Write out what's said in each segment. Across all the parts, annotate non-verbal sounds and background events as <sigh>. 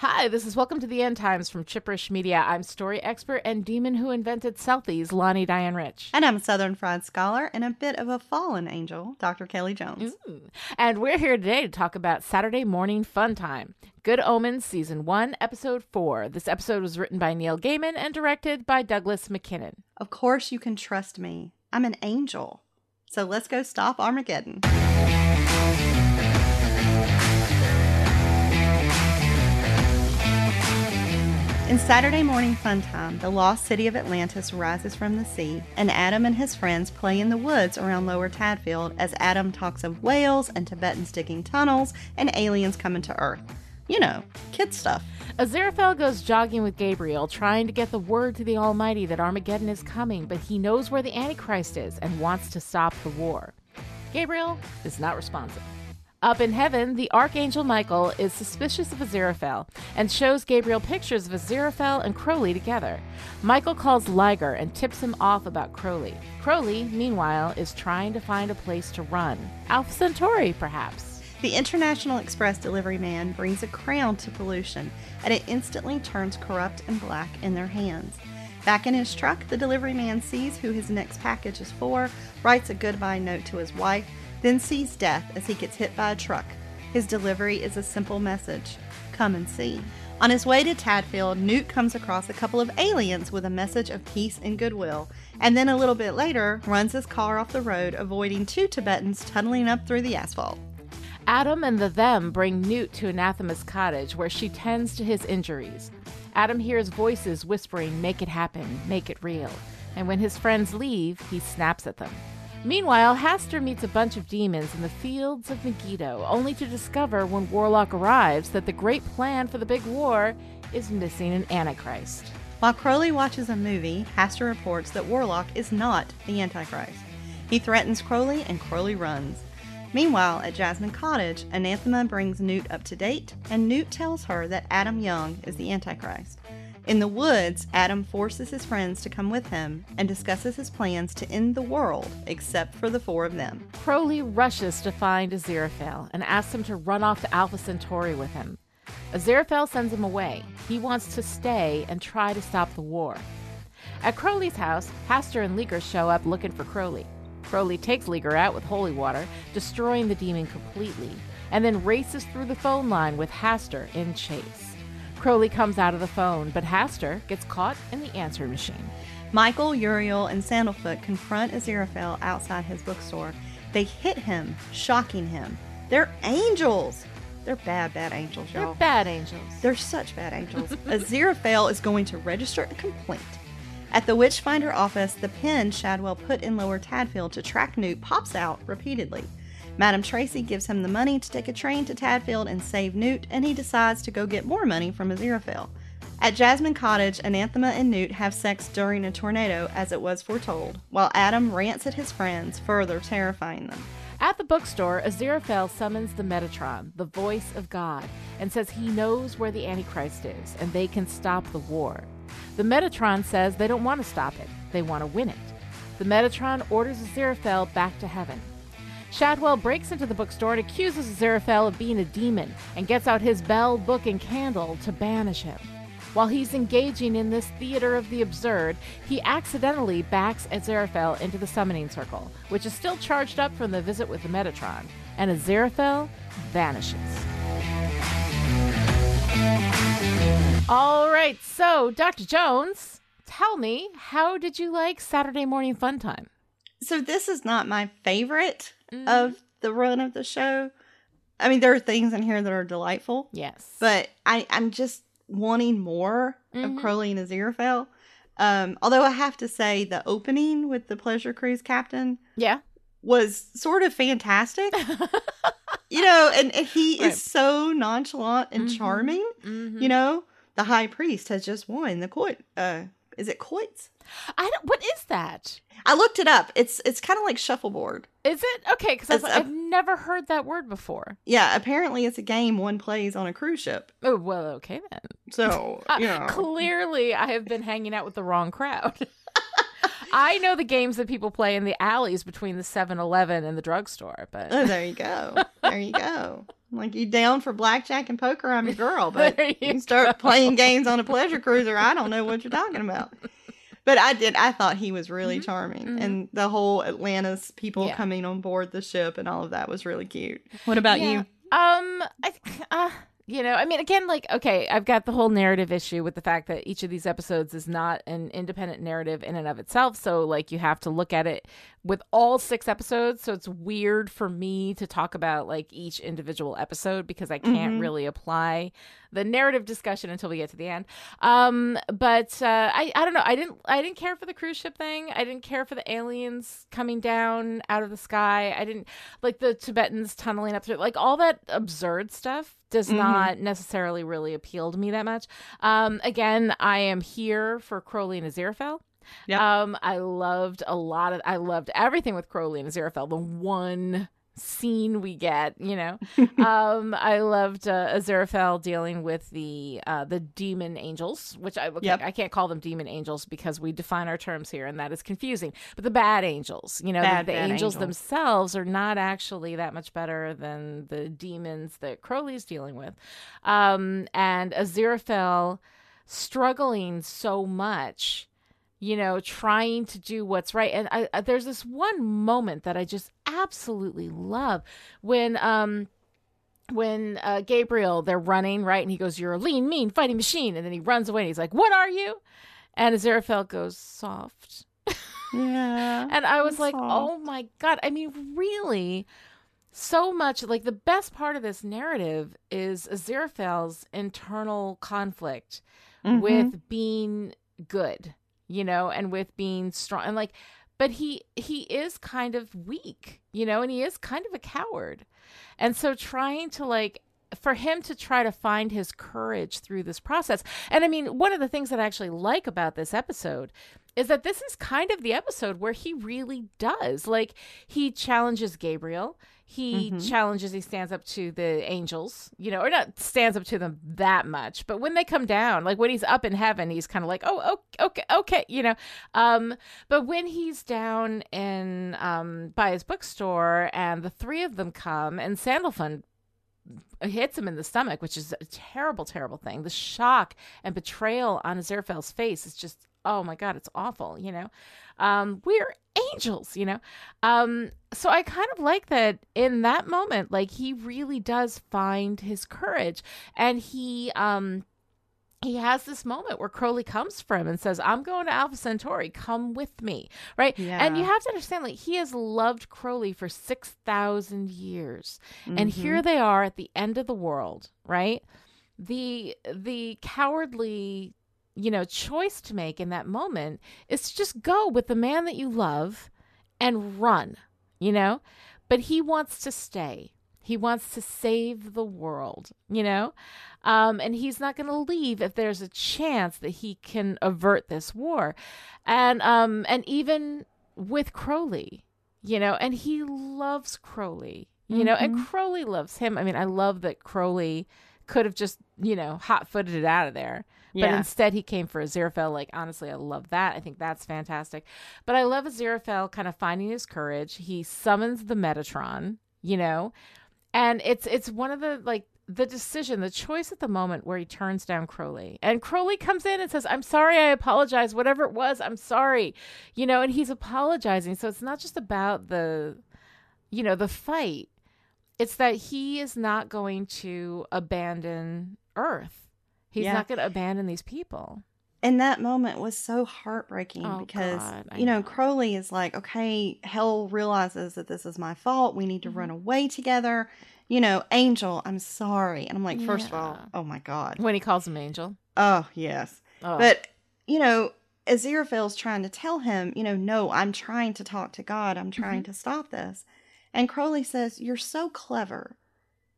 Hi, this is Welcome to the End Times from Chipperish Media. I'm story expert and demon who invented selfies, Lonnie Diane Rich. And I'm Southern Fried Scholar and a bit of a fallen angel, Dr. Kelly Jones. Ooh. And we're here today to talk about Saturday Morning Fun Time. Good Omens, Season 1, Episode 4. This episode was written by Neil Gaiman and directed by Douglas MacKinnon. Of course, you can trust me. I'm an angel. So let's go stop Armageddon. In Saturday Morning Fun Time, the lost city of Atlantis rises from the sea, and Adam and his friends play in the woods around Lower Tadfield as Adam talks of whales and Tibetans digging tunnels and aliens coming to Earth. You know, kid stuff. Aziraphale goes jogging with Gabriel, trying to get the word to the Almighty that Armageddon is coming, but he knows where the Antichrist is and wants to stop the war. Gabriel is not responsive. Up in heaven, the Archangel Michael is suspicious of Aziraphale and shows Gabriel pictures of Aziraphale and Crowley together. Michael calls Ligur and tips him off about Crowley. Crowley, meanwhile, is trying to find a place to run. Alpha Centauri, perhaps. The International Express delivery man brings a crown to pollution, and it instantly turns corrupt and black in their hands. Back in his truck, the delivery man sees who his next package is for, writes a goodbye note to his wife, then sees death as he gets hit by a truck. His delivery is a simple message come and see. On his way to Tadfield, Newt comes across a couple of aliens with a message of peace and goodwill, and then a little bit later runs his car off the road, avoiding two Tibetans tunneling up through the asphalt. Adam and the them bring Newt to Anathema's cottage where she tends to his injuries. Adam hears voices whispering, Make it happen, make it real. And when his friends leave, he snaps at them. Meanwhile, Hastur meets a bunch of demons in the fields of Megiddo, only to discover when Warlock arrives that the great plan for the big war is missing an Antichrist. While Crowley watches a movie, Hastur reports that Warlock is not the Antichrist. He threatens Crowley and Crowley runs. Meanwhile, at Jasmine Cottage, Anathema brings Newt up to date, and Newt tells her that Adam Young is the Antichrist. In the woods, Adam forces his friends to come with him and discusses his plans to end the world, except for the four of them. Crowley rushes to find Aziraphale and asks him to run off to Alpha Centauri with him. Aziraphale sends him away. He wants to stay and try to stop the war. At Crowley's house, Hastur and Ligur show up looking for Crowley. Crowley takes Ligur out with holy water, destroying the demon completely, and then races through the phone line with Hastur in chase. Crowley comes out of the phone, but Hastur gets caught in the answering machine. Michael, Uriel, and Sandalphon confront Aziraphale outside his bookstore. They hit him, shocking him. They're angels! They're bad, bad angels, y'all. They're bad angels. They're such bad angels. <laughs> Aziraphale is going to register a complaint. At the Witchfinder office, the pin Shadwell put in Lower Tadfield to track Newt pops out repeatedly. Madam Tracy gives him the money to take a train to Tadfield and save Newt, and he decides to go get more money from Aziraphale. At Jasmine Cottage, Anathema and Newt have sex during a tornado, as it was foretold, while Adam rants at his friends, further terrifying them. At the bookstore, Aziraphale summons the Metatron, the voice of God, and says he knows where the Antichrist is and they can stop the war. The Metatron says they don't want to stop it, they want to win it. The Metatron orders Aziraphale back to heaven. Shadwell breaks into the bookstore and accuses Aziraphale of being a demon and gets out his bell, book, and candle to banish him. While he's engaging in this theater of the absurd, he accidentally backs Aziraphale into the summoning circle, which is still charged up from the visit with the Metatron, and Aziraphale vanishes. All right, so Dr. Jones, tell me, how did you like Saturday Morning Fun Time? So, this is not my favorite of the run of the show. I mean, there are things in here that are delightful, Yes. but I, I'm just wanting more Mhm. of Crowley and Aziraphale. Um, although I have to say, the opening with the Pleasure Cruise captain yeah. was sort of fantastic. <laughs> you know, and, and he Right. is so nonchalant and Mhm. charming. Mhm. You know, the high priest has just won the coit. Uh, is it quoits? I don't, what is that? I looked it up. It's it's kind of like shuffleboard. Is it okay? Because a- I've never heard that word before. Yeah, apparently it's a game one plays on a cruise ship. Oh well, okay then. So <laughs> Uh, you know, Clearly, I have been hanging out with the wrong crowd. <laughs> I know the games that people play in the alleys between the 7-Eleven and the drugstore, but Oh, there you go. There you <laughs> go. Like you down for blackjack and poker, I'm your girl. But you, you start go. playing games on a pleasure cruiser. I don't know what you're talking about. But I did. I thought he was really Mhm. charming, Mhm. and the whole Atlantis people Yeah. coming on board the ship and all of that was really cute. What about Yeah. you? Um, I, <laughs> uh, you know, I mean, again, like, okay, I've got the whole narrative issue with the fact that each of these episodes is not an independent narrative in and of itself. So, like, you have to look at it with all six episodes. So, it's weird for me to talk about like each individual episode because I can't Mhm. really apply the narrative discussion until we get to the end. Um, but uh, I, I don't know. I didn't, I didn't care for the cruise ship thing. I didn't care for the aliens coming down out of the sky. I didn't like the Tibetans tunneling up through, like all that absurd stuff does Mhm. not necessarily really appeal to me that much. Um, again, I am here for Crowley and Aziraphale. Yep. Um, I loved a lot of, I loved everything with Crowley and Aziraphale. The one scene we get, you know, <laughs> um, I loved uh, Aziraphale dealing with the uh, the demon angels, which I okay, Yep. I can't call them demon angels because we define our terms here, and that is confusing. But the bad angels, you know, Bad, the, the bad angels angels. themselves are not actually that much better than the demons that Crowley's dealing with, um, and Aziraphale struggling so much you know, trying to do what's right. And I, I, there's this one moment that I just absolutely love when, um, when uh, Gabriel they're running right, and he goes, "You're a lean, mean fighting machine," and then he runs away, and he's like, "What are you?" And Aziraphale goes, "Soft." Yeah. <laughs> And I was like, all. oh my God. I mean, really, so much. Like, the best part of this narrative is Aziraphale's internal conflict Mhm. with being good, you know, and with being strong. And like, but he he is kind of weak, you know, and he is kind of a coward. And so trying to like for him to try to find his courage through this process. And I mean, one of the things that I actually like about this episode is that this is kind of the episode where he really does. Like he challenges Gabriel. He Mhm. challenges, he stands up to the angels, you know, or not stands up to them that much, but when they come down, like when he's up in heaven, he's kind of like, oh, okay, okay, you know. Um, but when he's down in um by his bookstore and the three of them come and Sandalphon hits him in the stomach, which is a terrible, terrible thing. The shock and betrayal on Aziraphale's face is just, oh my God, it's awful, you know? Um, we're angels, you know? Um, so I kind of like that in that moment, like he really does find his courage and he, um, he has this moment where Crowley comes for him and says, I'm going to Alpha Centauri. Come with me. Right. And you have to understand, like, he has loved Crowley for 6,000 years and Mhm. here they are at the end of the world right the the cowardly you know choice to make in that moment is to just go with the man that you love and run you know? But he wants to stay. He wants to save the world you know? Um, and he's not going to leave if there's a chance that he can avert this war. And um and even with crowley you know and he loves crowley you know? And Mhm. crowley loves him. I mean i love that crowley could have just you know hot-footed it out of there but instead he came for aziraphale like honestly i love that. I think that's fantastic. But i love aziraphale kind of finding his courage. He summons the metatron you know? And it's it's one of the like the decision the choice at the moment where he turns down crowley. And crowley comes in and says i'm sorry i apologize whatever it was i'm sorry you know? And he's apologizing. So it's not just about the you know the fight. It's that he is not going to abandon earth he's Yeah. not going to abandon these people and that moment was so heartbreaking Oh, because God, you know, know. Crowley is like, okay, Hell realizes that this is my fault. We need to mm-hmm. run away together. You know, Angel, I'm sorry. And I'm like, first of all, oh my god. when he calls him angel Oh yes, oh. but you know, Aziraphale's trying to tell him, you know, no, I'm trying to talk to God. I'm trying mm-hmm. to stop this. And Crowley says, "You're so clever.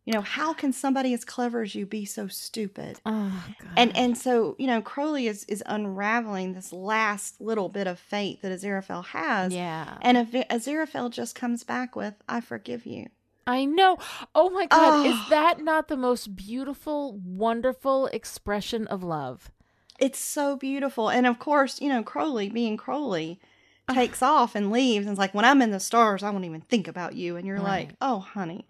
You know, how can somebody as clever as you be so stupid?" oh, God. And and so you know, Crowley is is unraveling this last little bit of fate that Aziraphale has. yeah And Az- Aziraphale just comes back with, "I forgive you." I know. Oh my God. Oh. Is that not the most beautiful, wonderful expression of love? It's so beautiful. And of course, you know, Crowley being Crowley, takes off and leaves and is like, when I'm in the stars, I won't even think about you. And you're like, oh, honey,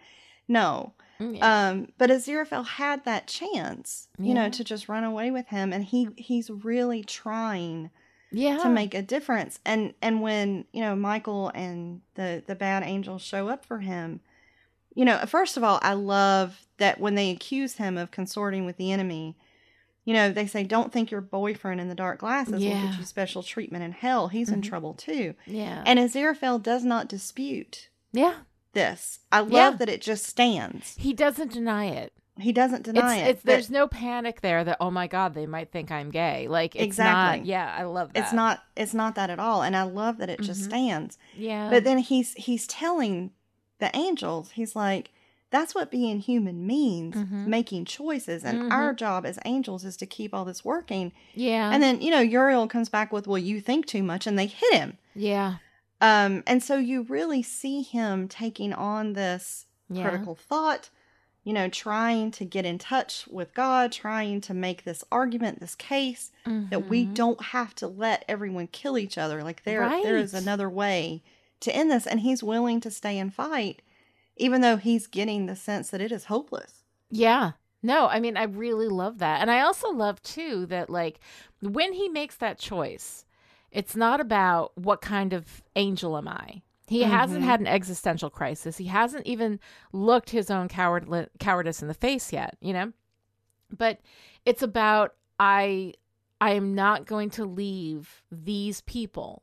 no. Yeah. Um, but Aziraphale had that chance, you know, to just run away with him, and he he's really trying yeah. to make a difference. And and when you know Michael and the the bad angels show up for him, you know, first of all, I love that when they accuse him of consorting with the enemy, you know, they say, "Don't think your boyfriend in the dark glasses will get you special treatment in hell. He's in Mhm. trouble too." yeah. And Aziraphale does not dispute yeah. This. I love Yeah. that it just stands. He doesn't deny it. He doesn't deny it's, it. It's, there's no panic there that oh my god they might think I'm gay. Like it's Exactly. not. Yeah, I love that. it's not. It's not that at all. And I love that it just Mhm. stands. Yeah. But then he's he's telling the angels, he's like, that's what being human means, Mhm. making choices. And Mhm. our job as angels is to keep all this working. yeah. And then, you know, Uriel comes back with, Well, you think too much, and they hit him. yeah. Um, and so you really see him taking on this Yeah. critical thought, you know, trying to get in touch with God, trying to make this argument, this case that we Mhm. don't have to let everyone kill each other. Like there there is another way to end this and he's willing to stay and fight even though he's getting the sense that it is hopeless. Yeah. No, I mean, I really love that. And I also love, too, that, like, when he makes that choice, it's not about what kind of angel am I. He hasn't Mhm. had an existential crisis. He hasn't even looked his own coward cowardice in the face yet, you know? But it's about I I am not going to leave these people,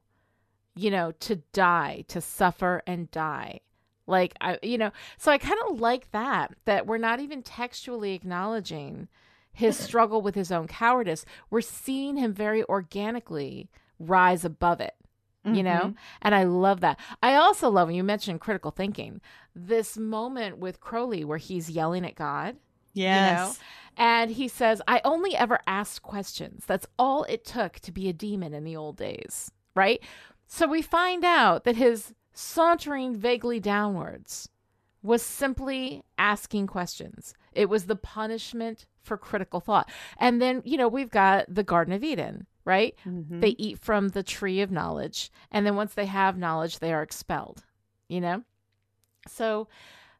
you know, to die, to suffer and die. Like I you know, so I kind of like that that we're not even textually acknowledging his struggle with his own cowardice. We're seeing him very organically rise above it you know? Mhm. and i love that. I also love when you mentioned critical thinking this moment with crowley where he's yelling at god Yes. and he says i only ever asked questions. That's all it took to be a demon in the old days right? So we find out that his sauntering vaguely downwards was simply asking questions. It was the punishment for critical thought. And then you know we've got the garden of eden right? Mhm. they eat from the tree of knowledge and then once they have knowledge they are expelled you know? So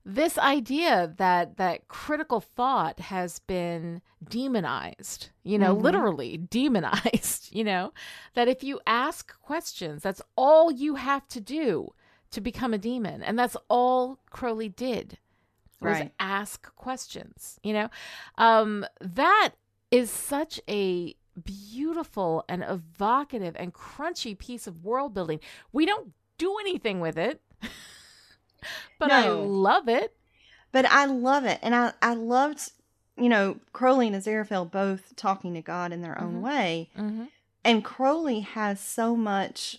this idea that that critical thought has been demonized you know Mhm. literally <laughs> demonized you know that if you ask questions that's all you have to do to become a demon. And that's all crowley did was Right. ask questions you know um that is such a beautiful and evocative and crunchy piece of world building. We don't do anything with it, <laughs> but I love it. But I love it. And I, I loved, you know, Crowley and Aziraphale both talking to God in their own Mhm. way. Mm-hmm. And Crowley has so much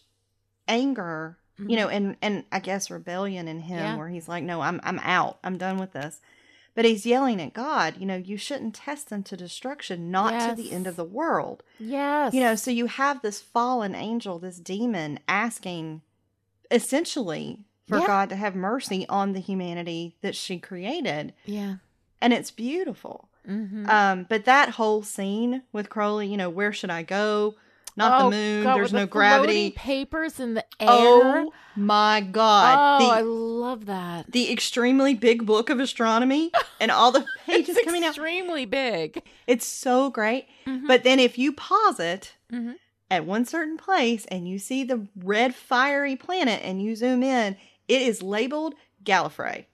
anger, you know, and, and I guess rebellion in him Yeah. where he's like, no, I'm, I'm out. I'm done with this. But he's yelling at God, you know, you shouldn't test them to destruction, not to the end of the world. yes, You know, so you have this fallen angel, this demon, asking essentially for Yeah. God to have mercy on the humanity that she created. yeah, And it's beautiful. mm-hmm. Um, but that whole scene with Crowley, you know, where should I go? Not Oh, the moon. God, There's with the no gravity. Papers in the air. Oh my God. Oh, I love that. the extremely big book of astronomy <laughs> and all the pages coming out. extremely big. It's so great. Mhm. But then if you pause it Mhm. at one certain place and you see the red fiery planet and you zoom in, it is labeled Gallifrey.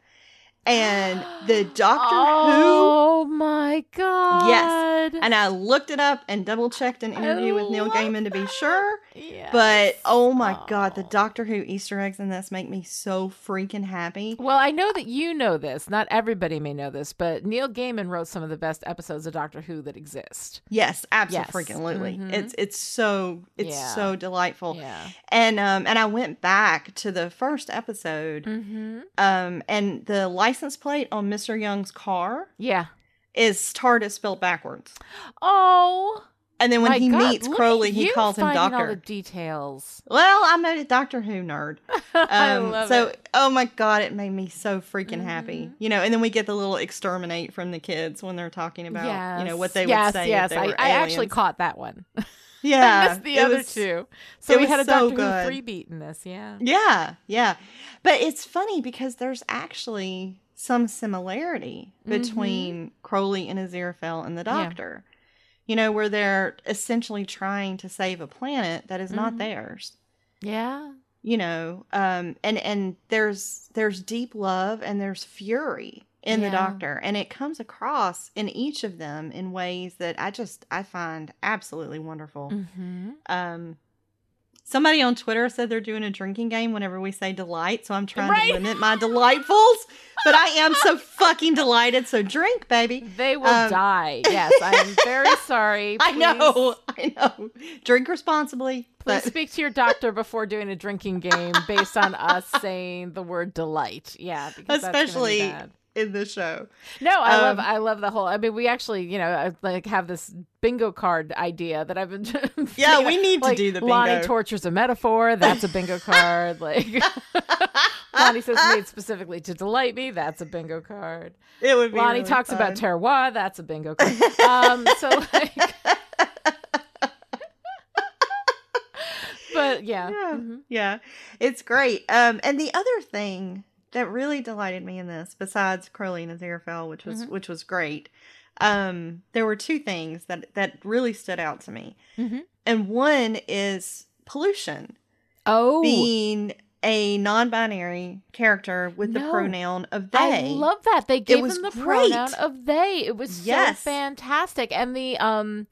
And the Doctor Who Oh my god! Yes, and I looked it up and double checked an interview with Neil Gaiman to be sure. Yes. But oh my god, the Oh. Doctor Who Easter eggs in this make me so freaking happy. Well, I know that you know this. Not everybody may know this, but Neil Gaiman wrote some of the best episodes of Doctor Who that exist. Yes, Yes. absolutely. Mhm. It's it's so it's Yeah. so delightful. Yeah. And um and I went back to the first episode Mm-hmm. um and the license plate on Mr. Young's car Yeah. is TARDIS spelled backwards. Oh. And then when my he God, meets look Crowley, he you calls him finding All Doctor. the details. Well, I'm a Doctor Who nerd. <laughs> I Um, love so, it. oh my god, it made me so freaking happy. Mhm. You know, and then we get the little exterminate from the kids when they're talking about, you know, what they yes, would say yes. if they I, were I actually aliens. caught that one. <laughs> Yeah, I missed the it other was- two. So it we was had a so Doctor good. Who three beat in this. Yeah. Yeah, yeah. But it's funny because there's actually some similarity between Crowley and Aziraphale and the Mm-hmm. Yeah. Doctor. You know, where they're essentially trying to save a planet that is not Mhm. theirs. Yeah. You know, um, and and there's there's deep love and there's fury in the Doctor, and it comes across in each of them in ways that I just I find absolutely wonderful. Mm-hmm. Um, somebody on Twitter said they're doing a drinking game whenever we say delight, so I'm trying Right. to limit my delightfuls. <laughs> But I am so fucking delighted. So drink, baby. They will Um, die. Yes, I am <laughs> very sorry. I know, I know. Drink responsibly. Please But speak to your doctor before doing a drinking game based on us <laughs> saying the word delight. Yeah, because that's gonna Especially-. In the show, No, I love Um, I love the whole. I mean, we actually, you know, like have this bingo card idea that I've been. <laughs> yeah, we need to do the bingo. Lonnie tortures a metaphor. That's a bingo card. Like <laughs> Lonnie says made specifically to delight me. That's a bingo card. it would be. Lonnie really talks fun. about terroir. That's a bingo card. Um, so <laughs> like, but yeah, Yeah. mhm. Yeah, it's great. Um, and the other thing that really delighted me in this, besides Crowley and Aziraphale, which was Mhm. which was great, um, there were two things that that really stood out to me, Mhm. and one is pollution Oh, being a non-binary character with the pronoun of they. I love that they gave him the great. pronoun of they. It was Yes. so fantastic, and the um,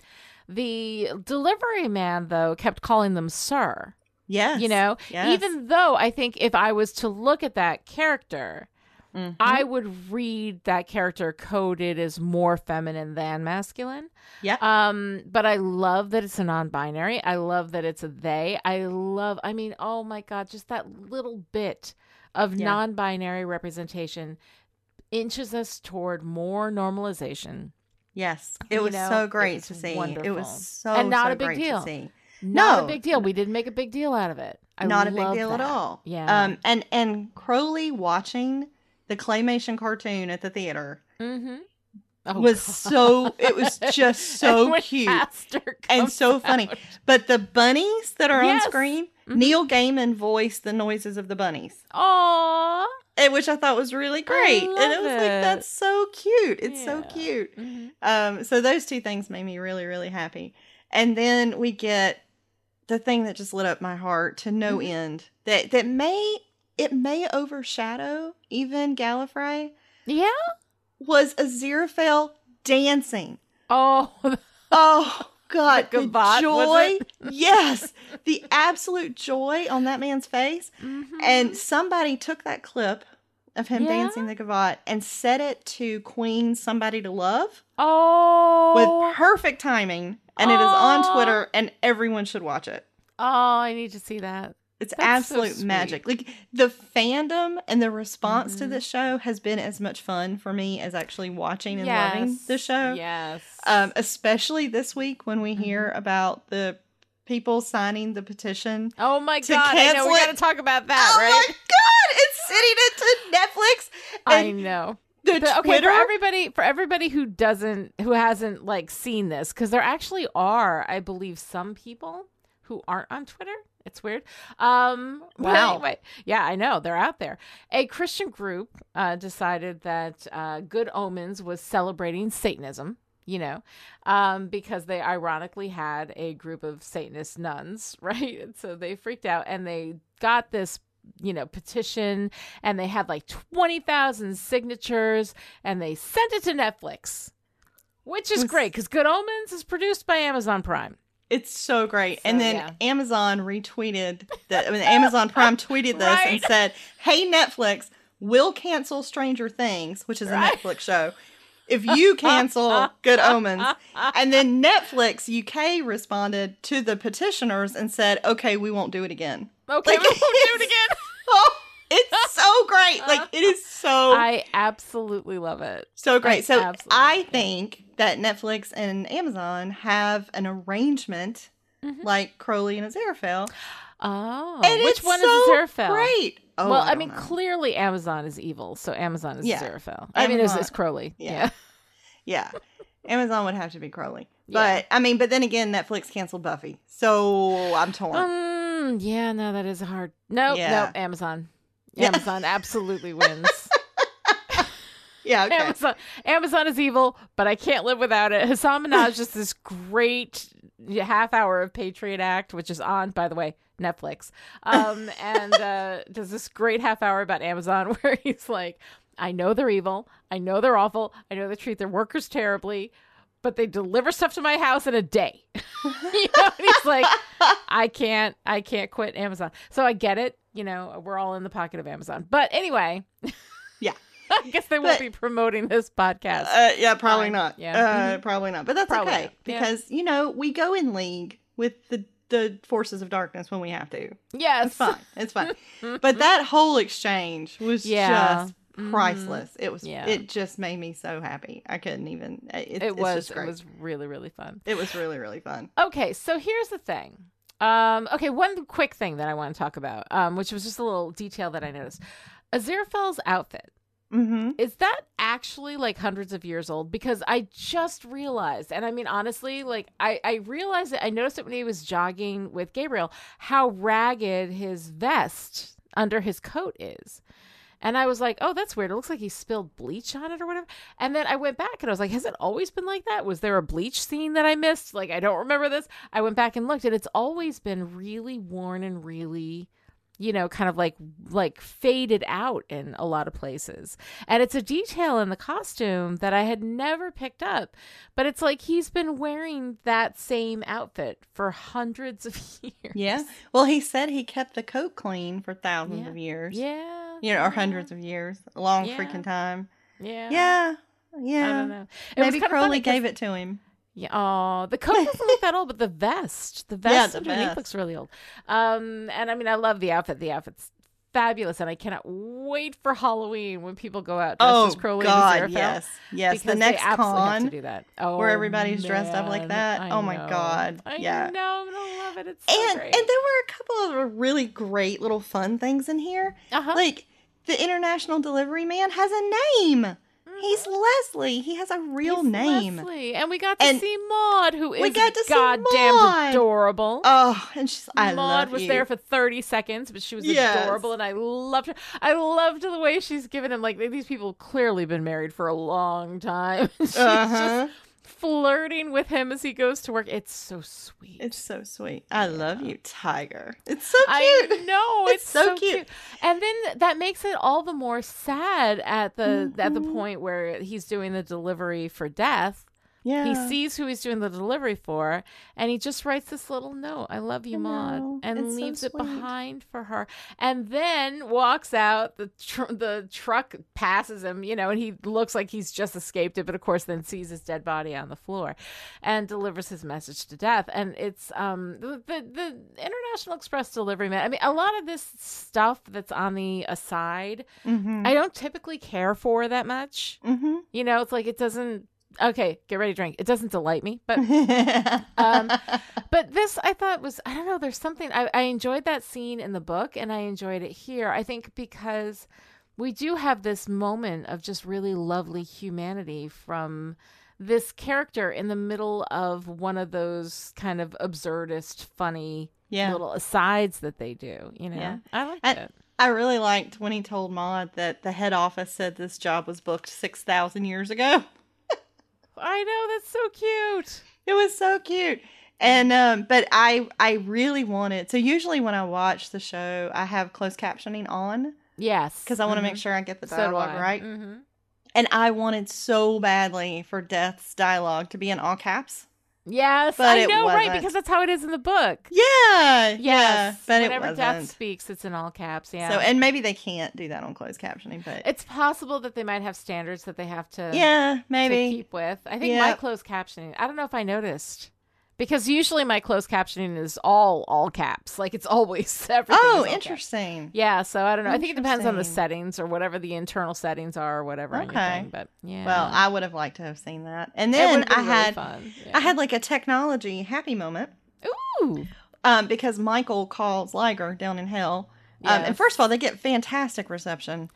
the delivery man though kept calling them sir. Yes, You know, yes. even though I think if I was to look at that character, Mhm. I would read that character coded as more feminine than masculine. Yeah. Um, but I love that it's a non-binary. I love that it's a they. I love I mean, oh my god, just that little bit of Yeah. non-binary representation inches us toward more normalization. yes, it you was know, so great to see. It was so And not so a big deal. Not No. a big deal. We didn't make a big deal out of it. I not a big deal at all. Yeah. Um, and and Crowley watching the claymation cartoon at the theater Mm-hmm. Oh, was God. so. It was <laughs> just so cute and so funny. But the bunnies that are Yes. on screen, Mhm. Neil Gaiman voiced the noises of the bunnies, Aw. eh, which I thought was really great. and it was it. like that's so cute. It's so Yeah. cute. Mhm. Um, so those two things made me really, really happy. And then we get the thing that just lit up my heart to no Mhm. end. That that may it may overshadow even Gallifrey Yeah. was Aziraphale dancing. Oh, Oh God, The the, joy! yes, the absolute joy on that man's face. Mhm. And somebody took that clip of him Yeah? dancing the gavotte and set it to Queen "Somebody to Love." oh, with perfect timing, and it is on Twitter, and everyone should watch it. oh, I need to see that. It's That's absolute sweet. magic. Like the fandom and the response to Mhm. this show has been as much fun for me as actually watching and loving the show. Yes. Um, especially this week when we hear Mm-hmm. about the people signing the petition. oh my to god! I know we got to talk about that, oh right? my god! It's sitting into Netflix. I know. The But, okay, Twitter. for everybody, for everybody who doesn't, who hasn't like seen this, because there actually are, I believe, some people who aren't on Twitter. It's weird. Um, Wow. anyway, yeah, I know they're out there. A Christian group uh, decided that uh, Good Omens was celebrating Satanism. You know, um, because they ironically had a group of Satanist nuns, <laughs> right? And so they freaked out and they got this you know, petition and they had like 20,000 signatures and they sent it to Netflix, which is great because Good Omens is produced by Amazon Prime. It's so great. So, and then yeah. Amazon retweeted that. I mean, Amazon Prime tweeted this and said, "Hey Netflix, we'll cancel Stranger Things, which is a Right. Netflix show, if you <laughs> cancel Good Omens." And then Netflix UK responded to the petitioners and said, "Okay, we won't do it again." Okay, Like, we won't do it again. Oh, it's so great. Like it is so I absolutely love it. so I great. So I love it. think that Netflix and Amazon have an arrangement Mhm. like Crowley and Aziraphale. Oh, And which one so is Aziraphale? Great. Oh, well, I, don't mean, know. clearly Amazon is evil, so Amazon is Yeah. Aziraphale. I mean, it's, Amazon- it's Crowley. yeah. Yeah. <laughs> yeah, Amazon would have to be Crowley. But I mean, but then again, Netflix canceled Buffy, so I'm torn. Um, yeah, no, that is hard. No, Yeah. no, Amazon. Yeah. Amazon absolutely <laughs> wins. yeah, okay. Amazon, Amazon is evil, but I can't live without it. Hasan Minhaj is this great half hour of Patriot Act, which is on, by the way, Netflix. Um, <laughs> and uh, does this great half hour about Amazon <laughs> where he's like, I know they're evil. I know they're awful. I know they treat their workers terribly, but they deliver stuff to my house in a day. <laughs> you know, and he's like, I can't, I can't quit Amazon. So I get it. You know, we're all in the pocket of Amazon. But anyway, Yeah. <laughs> I guess they won't be promoting this podcast. Uh, yeah, probably not. Yeah. uh, Mhm. probably not. But that's Probably okay not. Yeah. because you know we go in league with the the forces of darkness when we have to. yes. It's fine. It's fine. <laughs> but that whole exchange was Yeah. just Mhm. priceless. It was. Yeah. It just made me so happy. I couldn't even. It, It was it was really really fun. It was really really fun. Okay, so here's the thing. Um, okay, one quick thing that I want to talk about, um, which was just a little detail that I noticed. Aziraphale's outfit Mm-hmm. is that actually like hundreds of years old? Because I just realized, and I mean honestly, like I I realized it. I noticed it when he was jogging with Gabriel, how ragged his vest under his coat is. And I was like, oh, that's weird. It looks like he spilled bleach on it or whatever. And then I went back and I was like, has it always been like that? Was there a bleach scene that I missed? Like, I don't remember this. I went back and looked and it's always been really worn and really, you know, kind of like like faded out in a lot of places. And it's a detail in the costume that I had never picked up. But it's like he's been wearing that same outfit for hundreds of <laughs> years. Yeah. Well, he said he kept the coat clean for thousands Yeah. of years. Yeah. You know, or hundreds of years, a long Yeah. freaking time. Yeah. Yeah. Yeah. I don't know. It Maybe Crowley of funny 'cause- gave it to him. Yeah. Oh, the coat <laughs> doesn't look that old, but the vest, the vest Yeah, the underneath vest. looks really old. Um, and I mean, I love the outfit. The outfit's fabulous, and I cannot wait for Halloween when people go out dressed Oh as Crowley God, and yes, yes. because The they next absolutely have to do that. Oh, where everybody's dressed up like that. I Oh my know. God, I yeah. know. I'm gonna love it. It's so and great. and there were a couple of really great little fun things in here. uh-huh. Like the international delivery man has a name. He's Leslie. He has a real Mm-hmm. He's name. Leslie. and we got to And see Maud, who is we got to see goddamn adorable. Oh, and she's I Maud was you. there for 30 seconds, but she was Yes. adorable, and I loved her. I loved the way she's given him, like, these people have clearly been married for a long time. <laughs> she's Uh-huh. just flirting with him as he goes to work. It's so sweet. It's so sweet. I love you, Tiger. It's so cute. I <laughs> know It's it's, so so, cute. cute. and then that makes it all the more sad at the at the Mhm. point where he's doing the delivery for death. Yeah. He sees who he's doing the delivery for, and he just writes this little note, "I love you, I Maud," and It's so leaves it behind for her. And then walks out. the tr- The truck passes him, you know, and he looks like he's just escaped it, but of course, then sees his dead body on the floor, and delivers his message to death. And it's um the the, the International Express delivery man. I mean, a lot of this stuff that's on the aside, Mm-hmm. I don't typically care for that much. mm-hmm. You know, it's like it doesn't. Okay, get ready to drink. It doesn't delight me, but <laughs> Um, but this I thought was I don't know. There's something I, I enjoyed that scene in the book, and I enjoyed it here. I think because we do have this moment of just really lovely humanity from this character in the middle of one of those kind of absurdist, funny yeah. little asides that they do. You know, Yeah. I liked I- it. I really liked when he told Maud that the head office said this job was booked 6,000 years ago. I know that's so cute. It was so cute. And um but I I really wanted so usually when I watch the show I have closed captioning on Yes, because I want to make Mhm. sure I get the So dialogue I. right. Mhm. And I wanted so badly for Death's dialogue to be in all caps. Yes, But I know, right? Because that's how it is in the book. Yeah. Yes, Yeah. But it whenever Death speaks, it's in all caps. Yeah. So and maybe they can't do that on closed captioning, but it's possible that they might have standards that they have to, yeah, to maybe. keep with. I think my closed captioning. I don't know if I noticed because usually my closed captioning is all all caps. Like it's always <laughs> everything. oh, all caps. interesting. Yeah, so I don't know. I think it depends on the settings or whatever the internal settings are or whatever. Okay. thing, but yeah. Well, I would have liked to have seen that. And then I really had fun. I had like a technology happy moment Ooh. um, because Michael calls Ligur down in hell Um, and first of all, they get fantastic reception.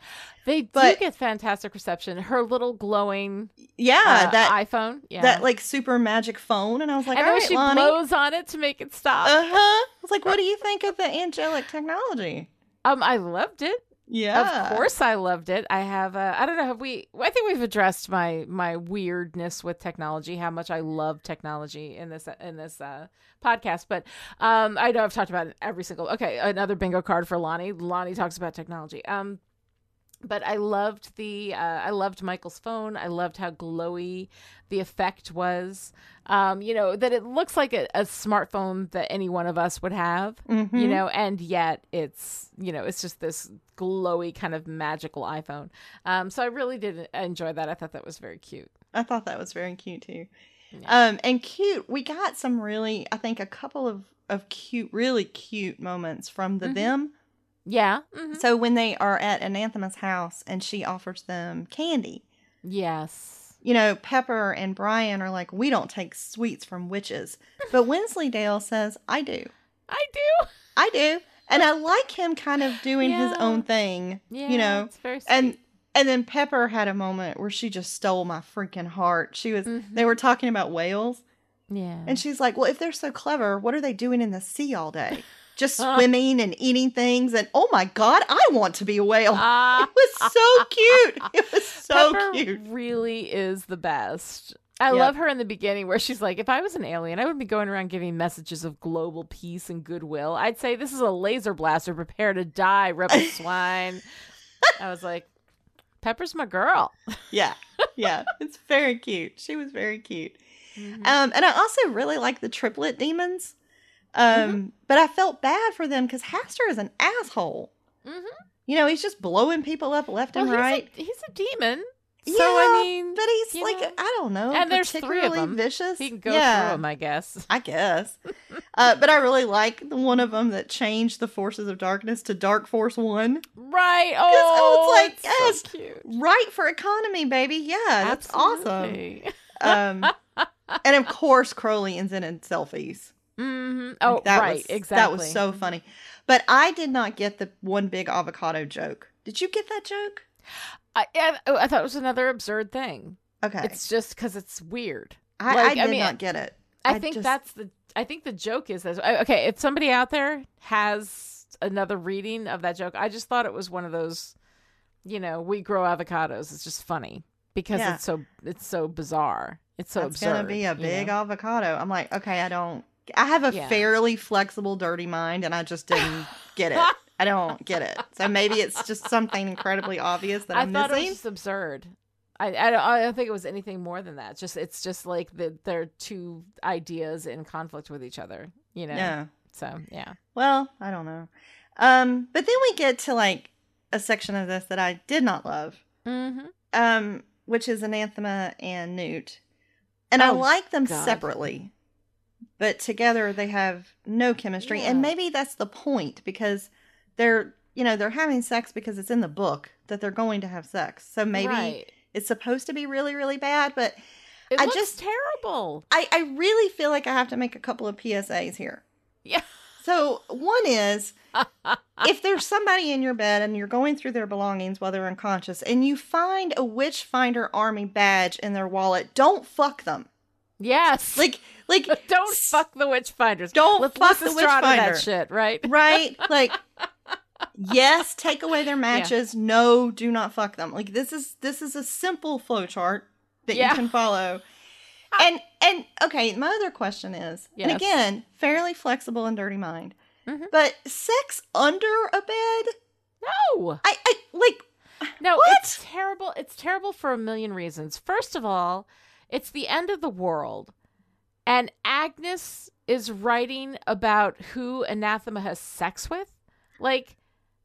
They do get fantastic reception. Her little glowing Yeah, uh, that iPhone. Yeah. that like super magic phone, and I was like, and all right, she Lonnie. blows on it to make it stop. Uh huh. I was like, what do you think of the angelic technology? um, I loved it. Yeah, Of course, I loved it. I have. Uh, I don't know. Have we? I think we've addressed my my weirdness with technology. How much I love technology in this in this uh, podcast. But um, I know I've talked about it every single. Okay, another bingo card for Lonnie. Lonnie talks about technology. Um, but I loved the. Uh, I loved Michael's phone. I loved how glowy the effect was. Um, you know that it looks like a, a smartphone that any one of us would have Mhm. you know and yet it's you know it's just this glowy kind of magical iphone um so i really did enjoy that i thought that was very cute I thought that was very cute too. Yeah. Um, and cute. We got some really, I think, a couple of of cute, really cute moments from the Mhm. them. Yeah mhm. So when they are at Anathema's house and she offers them candy, yes you know, Pepper and Brian are like, "We don't take sweets from witches," but <laughs> Wensleydale says, "I do, i do I do," and I <laughs> like him kind of doing his own thing, yeah you know. it's very sweet. And and then Pepper had a moment where she just stole my freaking heart. She was Mhm. they were talking about whales. yeah And she's like, Well, if they're so clever, what are they doing in the sea all day? <laughs> Just swimming and eating things. And oh my God, I want to be a whale. Ah, <laughs> it was so cute. <laughs> It was so cute. Pepper cute. really is the best I Yep. love her in the beginning where she's like, if I was an alien, I would be going around giving messages of global peace and goodwill. I'd say, this is a laser blaster. Prepare to die, rebel <laughs> swine. I was like, Pepper's my girl. Yeah. Yeah. It's very cute. She was very cute. Mhm. Um, and I also really like the triplet demons. Um, but I felt bad for them because Hastur is an asshole. Mhm. You know, he's just blowing people up left Well, and he's, right. a, he's a demon. So, Yeah, I mean, But he's like, know. I don't know. And there's three of particularly them. Vicious. he can go yeah, through them, I guess. I guess. uh, but I really like the one of them that changed the forces of darkness to Dark Force One. Right. I was Oh, like, it's yes. so cute. Right for economy, baby. Yeah, that's awesome. Um, and of course, Crowley ends in selfies. Hmm Oh, that right. was, exactly. That was so funny. But I did not get the one big avocado joke. Did you get that joke? I, I, I thought it was another absurd thing. Okay, It's just because it's weird. I, like, I I did mean, not get it. I, I think just- that's the. I think the joke is. I- Okay, if somebody out there has another reading of that joke, I just thought it was one of those. You know, we grow avocados. It's just funny because Yeah. it's so it's so bizarre. It's so absurd. gonna be a you big know? avocado. I'm like, okay, I don't. I have a Yeah. fairly flexible, dirty mind, and I just didn't get it. I don't get it. So maybe it's just something incredibly obvious that I I'm thought it missing. was just absurd. I, I don't I don't think it was anything more than that. Just it's just like the they're two ideas in conflict with each other. You know. Yeah. So yeah. Well, I don't know. Um, but then we get to like a section of this that I did not love. Mm-hmm. um, which is Anathema and Newt. And I Oh, like them God. separately, but together they have no chemistry. And maybe that's the point because they're, you know, they're having sex because it's in the book that they're going to have sex. So maybe right. it's supposed to be really, really bad. But It I looks just- terrible. I, I really feel like I have to make a couple of PSAs here. Yeah. So one is <laughs> if there's somebody in your bed and you're going through their belongings while they're unconscious and you find a Witchfinder Army badge in their wallet, don't fuck them. Yes. Like, like, <laughs> don't fuck the witch finders. Don't Let's fuck the Strata witchfinder. that shit, right? right? <laughs> Like, yes, take away their matches. No, do not fuck them. Like this is this is a simple flowchart that Yeah. you can follow. And and okay, my other question is, and again, fairly flexible and dirty mind, Mhm. but sex under a bed, No. I, I like No, What? it's terrible. It's terrible for a million reasons. First of all, it's the end of the world. And Agnes is writing about who Anathema has sex with. Like,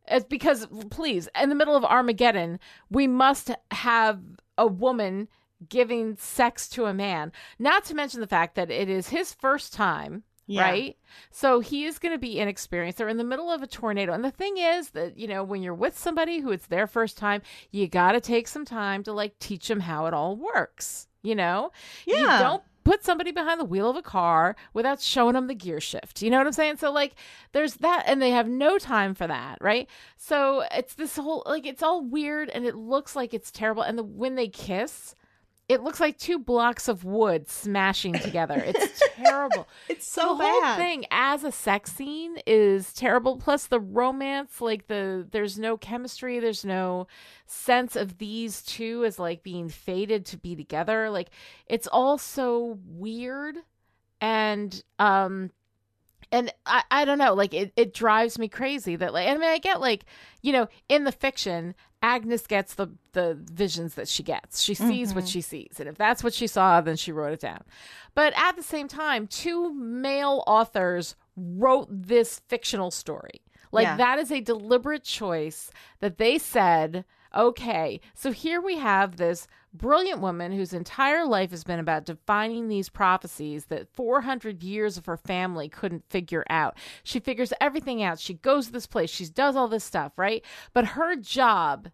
it's because, please, in the middle of Armageddon, we must have a woman giving sex to a man. Not to mention the fact that it is his first time yeah. right? So he is going to be inexperienced. They're in the middle of a tornado. And the thing is that, you know, when you're with somebody who it's their first time, you got to take some time to like teach them how it all works, you know? Yeah. You don't put somebody behind the wheel of a car without showing them the gear shift. You know what I'm saying? So like there's that and they have no time for that, right? So it's this whole like it's all weird and it looks like it's terrible and the when they kiss it looks like two blocks of wood smashing together. <laughs> It's terrible. It's so the whole bad. thing as a sex scene is terrible. Plus the romance, like the there's no chemistry, there's no sense of these two as like being fated to be together. Like it's all so weird and um and I, I don't know like it, it drives me crazy that like i mean i get like you know in the fiction agnes gets the the visions that she gets. She sees what mm-hmm. she sees and if that's what she saw then she wrote it down. But at the same time two male authors wrote this fictional story. Like Yeah. that is a deliberate choice that they said okay so here we have this brilliant woman whose entire life has been about defining these prophecies that 400 years of her family couldn't figure out. She figures everything out. She goes to this place. She does all this stuff, right? But her job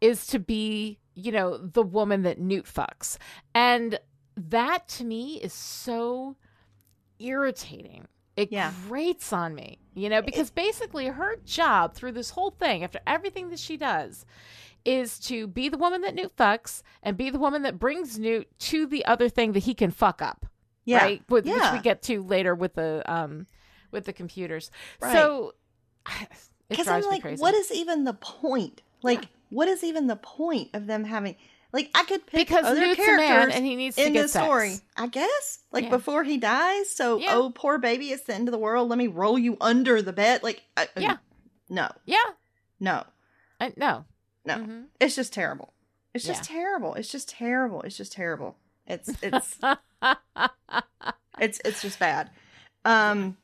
is to be, you know, the woman that Newt fucks. And that to me is so irritating. It Yeah. grates on me, you know, because basically her job through this whole thing, after everything that she does, is to be the woman that Newt fucks and be the woman that brings Newt to the other thing that he can fuck up. Yeah. Right? With, Which we get to later with the um with the computers. Right. <sighs> So Because I'm like, what is even the point? Like, what is even the point of them having? Like, I could pick because other Newt's a characters man and he needs to in this story. I guess, like Yeah. before he dies. So, Yeah. oh, poor baby is sent into the world. Let me roll you under the bed. Like, I, Yeah. no, Yeah. no, I, no. No. Mhm. It's just terrible. It's just Yeah. terrible. It's just terrible. It's just terrible. It's it's <laughs> it's it's just bad. Um,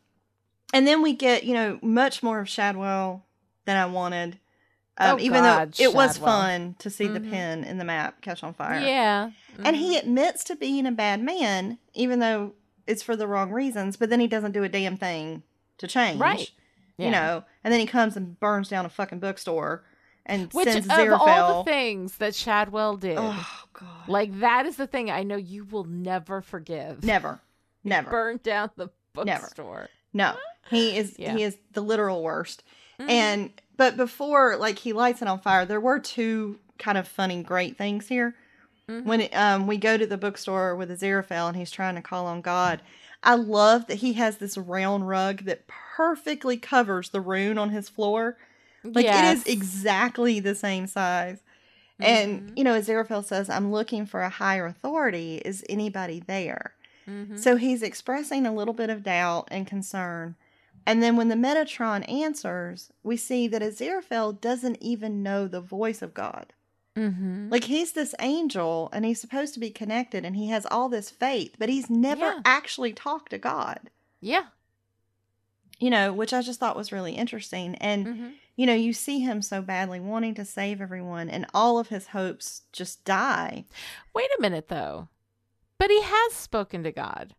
and then we get you know much more of Shadwell than I wanted. Um, Oh, even God, though it was fun to see the Mhm. pin in the map catch on fire. yeah. And Mhm. he admits to being a bad man, even though it's for the wrong reasons, but then he doesn't do a damn thing to change. Right. You know, and then he comes and burns down a fucking bookstore and Which of all the things that Shadwell did, oh god. like that is the thing I know you will never forgive. never. Never. Burn down the bookstore. No. He <laughs> is Yeah. he is the literal worst. Mhm. And but before like he lights it on fire, there were two kind of funny great things here. Mhm. When um we go to the bookstore with Aziraphale and he's trying to call on God. I love that he has this round rug that perfectly covers the rune on his floor. Like Yes. it is exactly the same size. And Mhm. you know, Aziraphale says, "I'm looking for a higher authority. Is anybody there?" Mhm. So he's expressing a little bit of doubt and concern. And then when the Metatron answers, we see that Aziraphale doesn't even know the voice of God. Mhm. Like he's this angel and he's supposed to be connected and he has all this faith, but he's never Yeah. actually talked to God. yeah. You know, which I just thought was really interesting. And Mhm. you know, you see him so badly wanting to save everyone and all of his hopes just die. Wait a minute though. But he has spoken to God.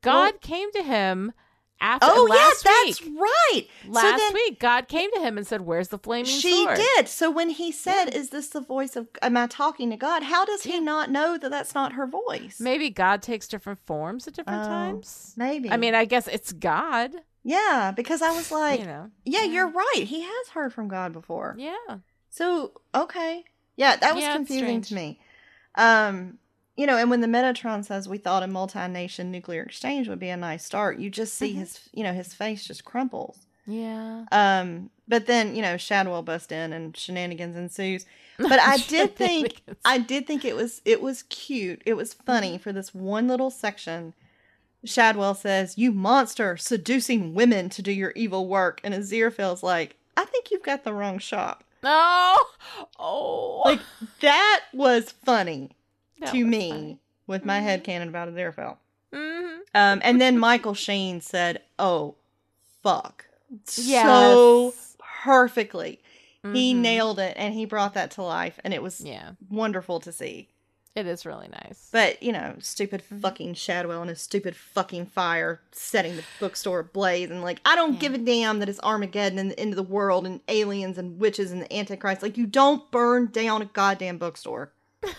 God came to him after Oh last yeah, that's right. Last then- week, God came to him and said, "Where's the flaming She sword?" She did. So when he said, "Is this the voice of? Am I talking to God?" How does he Yeah. not know that that's not her voice? Maybe God takes different forms at different Oh, times. Maybe. I mean, I guess it's God. Yeah, because I was like, you know. yeah, you're right. He has heard from God before. Yeah. So okay, yeah, that was Yeah, confusing to me. Um, you know, and when the Metatron says we thought a multi-nation nuclear exchange would be a nice start, you just see Mhm. his, you know, his face just crumples. Yeah. Um, but then you know, Shadwell busts in and shenanigans ensues. But <laughs> I did think I did think it was it was cute. It was funny for this one little section. Shadwell says, "You monster, seducing women to do your evil work," and Aziraphale's like, "I think you've got the wrong shop." Oh. Oh. Like that was funny That to was me funny. with my Mhm. head canon about Aziraphale. Mhm. Um, and then Michael Sheen said, "Oh, fuck," Yes. so perfectly. He Mhm. nailed it, and he brought that to life, and it was Yeah. wonderful to see. It is really nice. But, you know, stupid Mm-hmm. fucking Shadwell and his stupid fucking fire setting the bookstore ablaze. And, like, I don't Yeah. give a damn that it's Armageddon and the end of the world and aliens and witches and the Antichrist. Like, you don't burn down a goddamn bookstore. <laughs>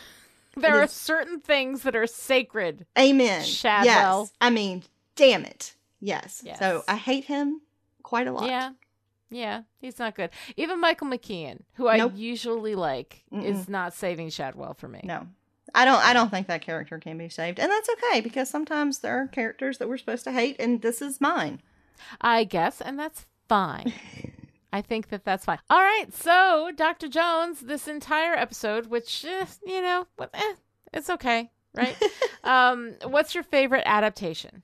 There It are is- certain things that are sacred. Amen. Shadwell. Yes. I mean, damn it. Yes. Yes. So I hate him quite a lot. Yeah. Yeah, he's not good. Even Michael McKean, who I usually like, is not saving Shadwell for me. No. I don't I don't think that character can be saved. And that's okay because sometimes there are characters that we're supposed to hate and this is mine. I guess, and that's fine. I think that that's fine. All right, so Dr. Jones, this entire episode, which eh, you know, eh, it's okay, right? <laughs> um, what's your favorite adaptation?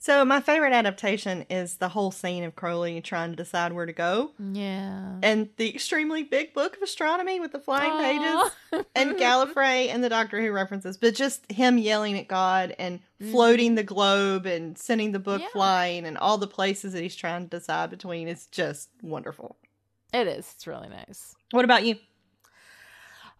So my favorite adaptation is the whole scene of Crowley trying to decide where to go. Yeah, And the extremely big book of astronomy with the flying Aw. pages and <laughs> Gallifrey and the Doctor Who references, but just him yelling at God and mm-hmm. floating the globe and sending the book Yeah. flying and all the places that he's trying to decide between is just wonderful. it is. It's really nice. What about you?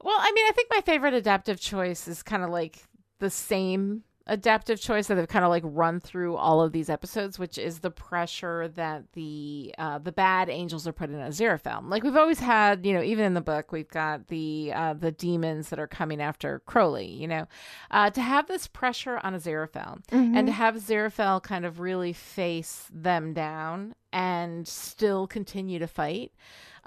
Well, I mean, I think my favorite adaptive choice is kind of like the same adaptive choice that they've kind of like run through all of these episodes, which is the pressure that the uh, the bad angels are put in Aziraphale. Like we've always had, you know, even in the book, we've got the uh, the demons that are coming after Crowley. You know, uh, to have this pressure on Aziraphale and to have Aziraphale kind of really face them down and still continue to fight.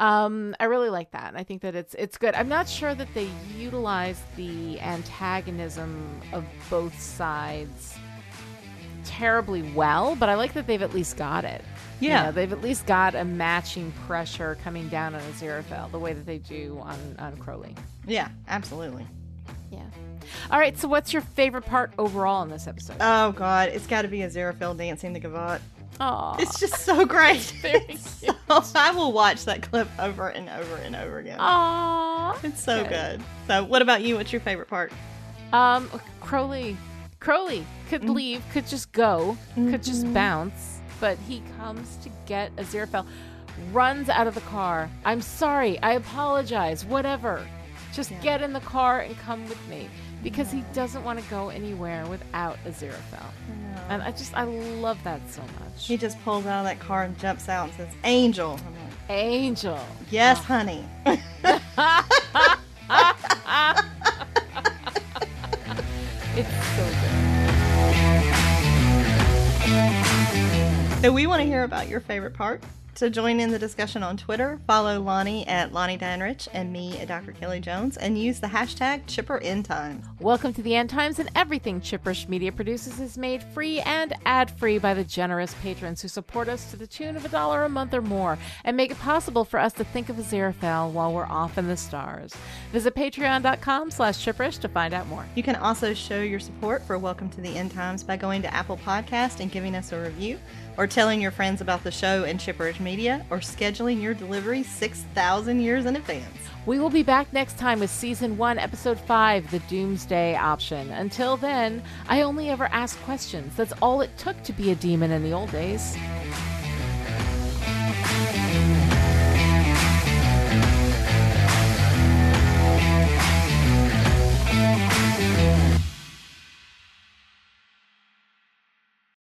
Um, I really like that. I think that it's it's good. I'm not sure that they utilize the antagonism of both sides terribly well, but I like that they've at least got it. You Yeah. know, they've at least got a matching pressure coming down on Aziraphale the way that they do on on Crowley. Yeah, absolutely. Yeah. All right. So, what's your favorite part overall in this episode? Oh God, it's got to be Aziraphale dancing the gavotte. Oh, It's just so great. <laughs> So- I will watch that clip over and over and over again. Aw. It's so good. good. So, what about you? What's your favorite part? Um, Crowley, Crowley could Mm. leave, could just go, could just Mhm. bounce, but he comes to get Aziraphale, runs out of the car. I'm sorry, I apologize, whatever. Just Yeah. get in the car and come with me because he doesn't want to go anywhere without Aziraphale. And I just, I love that so much. He just pulls out of that car and jumps out and says, "Angel." I'm like, Angel. yes, oh. honey. <laughs> It's so good. So we want to hear about your favorite part. So join in the discussion on Twitter. Follow Lonnie at Lonnie Danrich and me at Dr. Kelly Jones, and use the hashtag ChipperEndTimes. Welcome to the End Times, and everything Chipperish Media produces is made free and ad free by the generous patrons who support us to the tune of a dollar a month or more and make it possible for us to think of Aziraphale while we're off in the stars. Visit patreon.com slash chipperish to find out more. You can also show your support for Welcome to the End Times by going to Apple Podcast and giving us a review, or telling your friends about the show and Chipperish Media, or scheduling your delivery 6,000 years in advance. We will be back next time with Season 1, Episode 5, The Doomsday Option. Until then, I only ever ask questions. That's all it took to be a demon in the old days.